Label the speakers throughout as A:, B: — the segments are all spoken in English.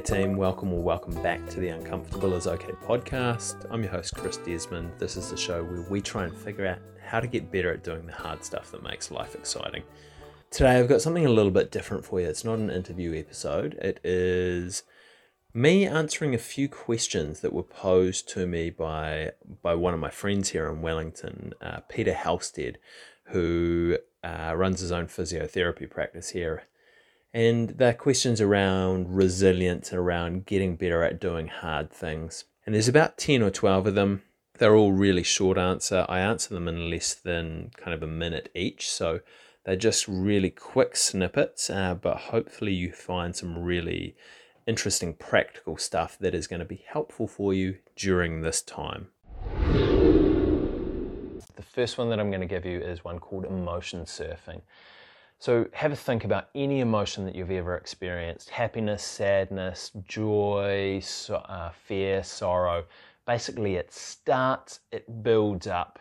A: Hey team, welcome or welcome back to the Uncomfortable is Okay podcast. I'm your host, Chris Desmond. This is the show where we try and figure out how to get better at doing the hard stuff that makes life exciting. Today I've got something a little bit different for you. It's not an interview episode, it is me answering a few questions that were posed to me by by one of my friends here in Wellington, uh, Peter Halstead, who uh, runs his own physiotherapy practice here. And they're questions around resilience and around getting better at doing hard things. And there's about 10 or 12 of them. They're all really short answer. I answer them in less than kind of a minute each. So they're just really quick snippets, uh, but hopefully you find some really interesting practical stuff that is going to be helpful for you during this time. The first one that I'm going to give you is one called emotion surfing. So have a think about any emotion that you've ever experienced happiness, sadness, joy, so, uh, fear, sorrow. Basically, it starts, it builds up,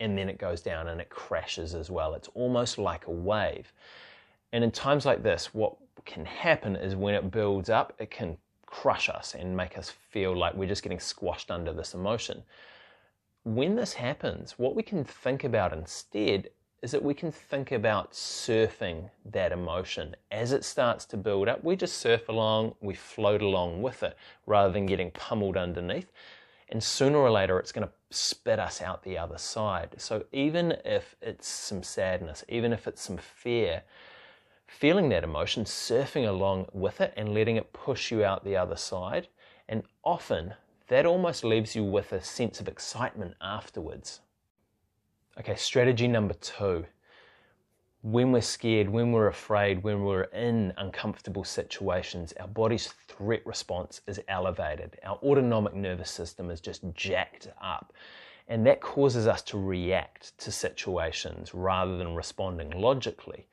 A: and then it goes down and it crashes as well. It's almost like a wave. And in times like this, what can happen is when it builds up, it can crush us and make us feel like we're just getting squashed under this emotion when this happens, what we can think about instead is that we can think about surfing that emotion. As it starts to build up, we just surf along, we float along with it rather than getting pummeled underneath. And sooner or later, it's going to spit us out the other side. So even if it's some sadness, even if it's some fear, feeling that emotion, surfing along with it and letting it push you out the other side. And often that almost leaves you with a sense of excitement afterwards. Okay, strategy number two. When we're scared, when we're afraid, when we're in uncomfortable situations, our body's threat response is elevated. Our autonomic nervous system is just jacked up. And that causes us to react to situations rather than responding logically.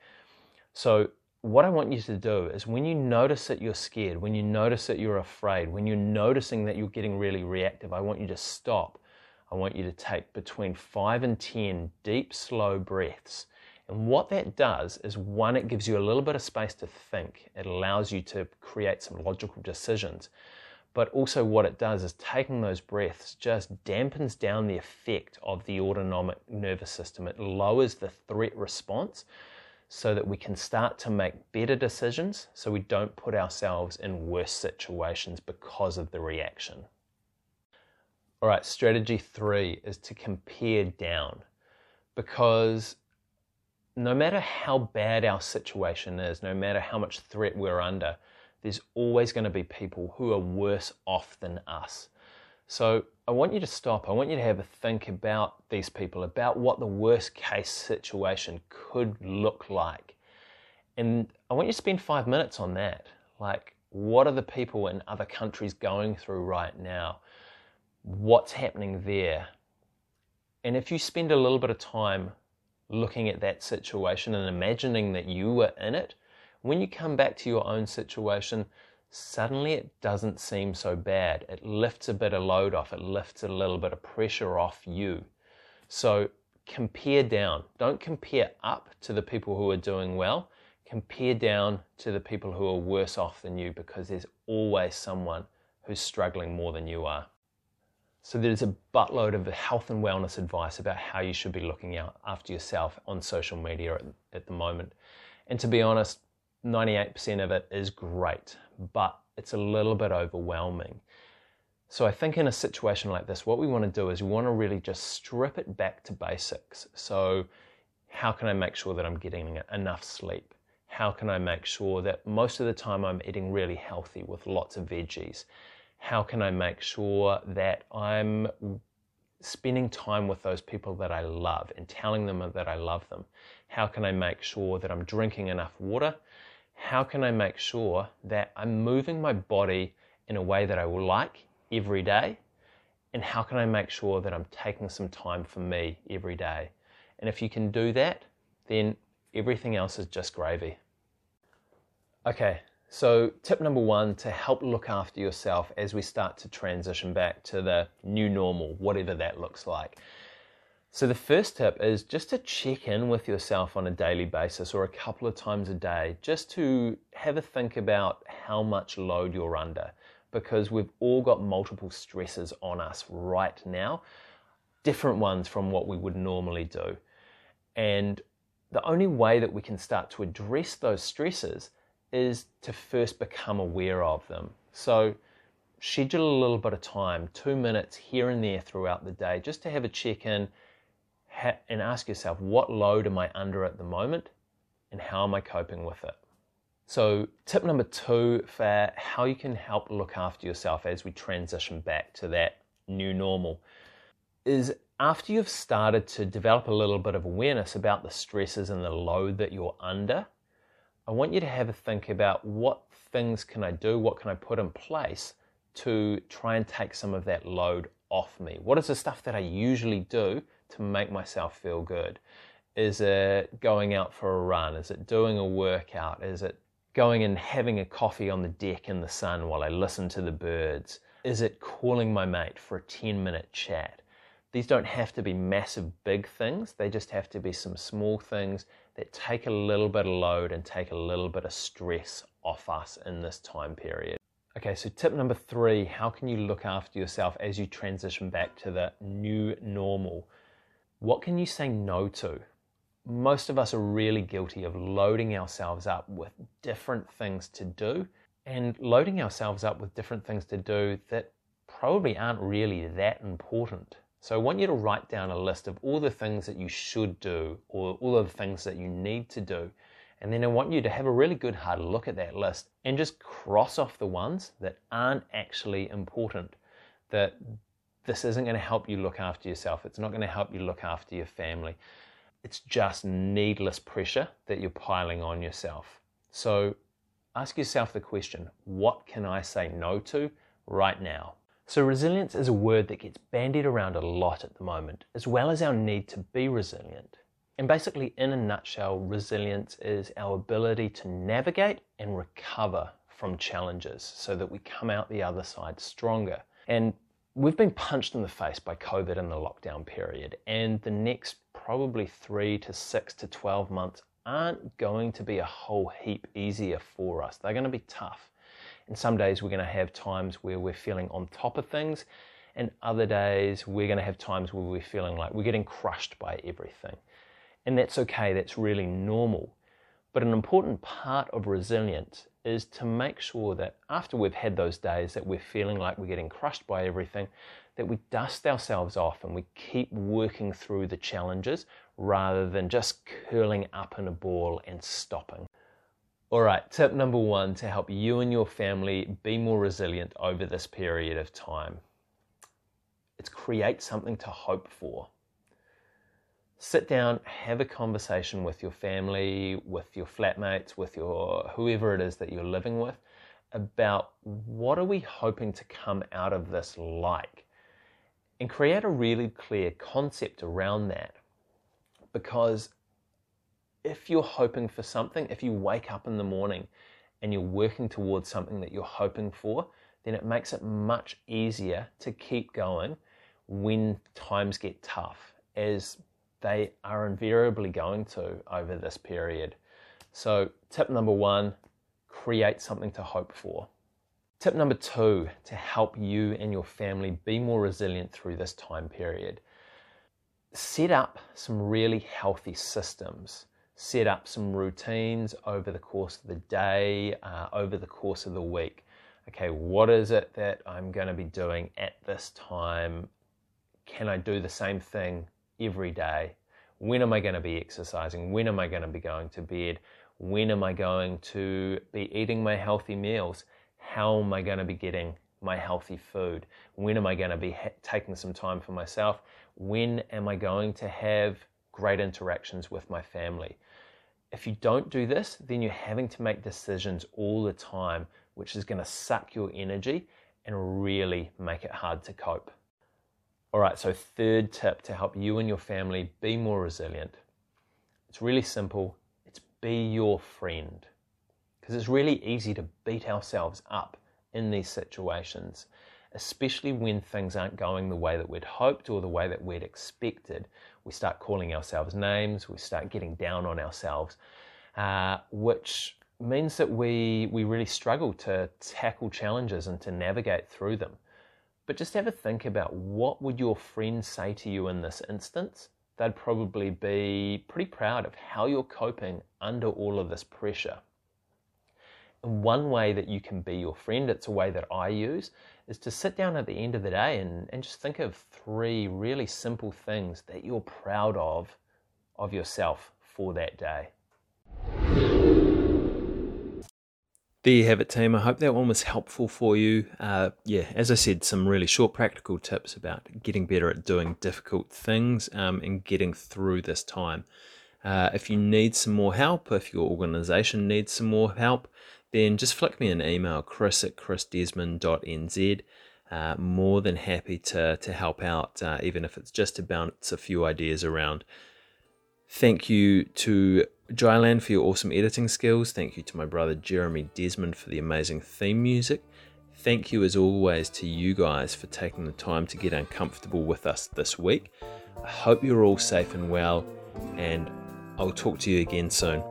A: So, what I want you to do is when you notice that you're scared, when you notice that you're afraid, when you're noticing that you're getting really reactive, I want you to stop. I want you to take between five and 10 deep, slow breaths. And what that does is one, it gives you a little bit of space to think, it allows you to create some logical decisions. But also, what it does is taking those breaths just dampens down the effect of the autonomic nervous system. It lowers the threat response so that we can start to make better decisions so we don't put ourselves in worse situations because of the reaction. All right, strategy three is to compare down because no matter how bad our situation is, no matter how much threat we're under, there's always going to be people who are worse off than us. So I want you to stop. I want you to have a think about these people, about what the worst case situation could look like. And I want you to spend five minutes on that. Like, what are the people in other countries going through right now? What's happening there? And if you spend a little bit of time looking at that situation and imagining that you were in it, when you come back to your own situation, suddenly it doesn't seem so bad. It lifts a bit of load off, it lifts a little bit of pressure off you. So compare down. Don't compare up to the people who are doing well. Compare down to the people who are worse off than you because there's always someone who's struggling more than you are. So there's a buttload of health and wellness advice about how you should be looking out after yourself on social media at, at the moment. And to be honest, 98% of it is great, but it's a little bit overwhelming. So I think in a situation like this, what we want to do is we want to really just strip it back to basics. So how can I make sure that I'm getting enough sleep? How can I make sure that most of the time I'm eating really healthy with lots of veggies? How can I make sure that I'm spending time with those people that I love and telling them that I love them? How can I make sure that I'm drinking enough water? how can I make sure that I'm moving my body in a way that I will like every day? And how can I make sure that I'm taking some time for me every day? And if you can do that, then everything else is just gravy. Okay, so tip number one to help look after yourself as we start to transition back to the new normal, whatever that looks like. So, the first tip is just to check in with yourself on a daily basis or a couple of times a day, just to have a think about how much load you're under, because we've all got multiple stresses on us right now, different ones from what we would normally do. And the only way that we can start to address those stresses is to first become aware of them. So, schedule a little bit of time, two minutes here and there throughout the day, just to have a check in and ask yourself, what load am I under at the moment and how am I coping with it? So, tip number two for how you can help look after yourself as we transition back to that new normal is after you've started to develop a little bit of awareness about the stresses and the load that you're under, I want you to have a think about what things can I do, what can I put in place to try and take some of that load off me? What is the stuff that I usually do to make myself feel good? Is it going out for a run? Is it doing a workout? Is it going and having a coffee on the deck in the sun while I listen to the birds? Is it calling my mate for a 10 minute chat? These don't have to be massive, big things. They just have to be some small things that take a little bit of load and take a little bit of stress off us in this time period. Okay, so tip number three how can you look after yourself as you transition back to the new normal? What can you say no to? Most of us are really guilty of loading ourselves up with different things to do and loading ourselves up with different things to do that probably aren't really that important. So I want you to write down a list of all the things that you should do or all of the things that you need to do. And then I want you to have a really good hard look at that list and just cross off the ones that aren't actually important. That this isn't going to help you look after yourself. It's not going to help you look after your family. It's just needless pressure that you're piling on yourself. So ask yourself the question what can I say no to right now? So, resilience is a word that gets bandied around a lot at the moment, as well as our need to be resilient. And basically, in a nutshell, resilience is our ability to navigate and recover from challenges so that we come out the other side stronger. And we've been punched in the face by COVID and the lockdown period, and the next probably three to six to 12 months aren't going to be a whole heap easier for us. They're going to be tough. And some days we're going to have times where we're feeling on top of things, and other days we're going to have times where we're feeling like we're getting crushed by everything. And that's okay, that's really normal. But an important part of resilience is to make sure that after we've had those days that we're feeling like we're getting crushed by everything, that we dust ourselves off and we keep working through the challenges rather than just curling up in a ball and stopping. All right, tip number one to help you and your family be more resilient over this period of time. It's create something to hope for sit down, have a conversation with your family, with your flatmates, with your whoever it is that you're living with about what are we hoping to come out of this like and create a really clear concept around that because if you're hoping for something if you wake up in the morning and you're working towards something that you're hoping for then it makes it much easier to keep going when times get tough as they are invariably going to over this period. So, tip number one create something to hope for. Tip number two to help you and your family be more resilient through this time period set up some really healthy systems. Set up some routines over the course of the day, uh, over the course of the week. Okay, what is it that I'm going to be doing at this time? Can I do the same thing every day. When am I going to be exercising? When am I going to be going to bed? When am I going to be eating my healthy meals? How am I going to be getting my healthy food? When am I going to be ha- taking some time for myself? When am I going to have great interactions with my family? If you don't do this, then you're having to make decisions all the time, which is going to suck your energy and really make it hard to cope. All right, so third tip to help you and your family be more resilient. It's really simple. It's be your friend. Because it's really easy to beat ourselves up in these situations, especially when things aren't going the way that we'd hoped or the way that we'd expected. We start calling ourselves names, we start getting down on ourselves, uh, which means that we, we really struggle to tackle challenges and to navigate through them. But just have a think about what would your friends say to you in this instance? They'd probably be pretty proud of how you're coping under all of this pressure. And one way that you can be your friend, it's a way that I use, is to sit down at the end of the day and, and just think of three really simple things that you're proud of of yourself for that day. There you have it, team. I hope that one was helpful for you. Uh, yeah, as I said, some really short practical tips about getting better at doing difficult things um, and getting through this time. Uh, if you need some more help, if your organization needs some more help, then just flick me an email, chris at chrisdesmond.nz. Uh, more than happy to, to help out, uh, even if it's just to bounce a few ideas around. Thank you to Jyland for your awesome editing skills. Thank you to my brother Jeremy Desmond for the amazing theme music. Thank you, as always, to you guys for taking the time to get uncomfortable with us this week. I hope you're all safe and well, and I'll talk to you again soon.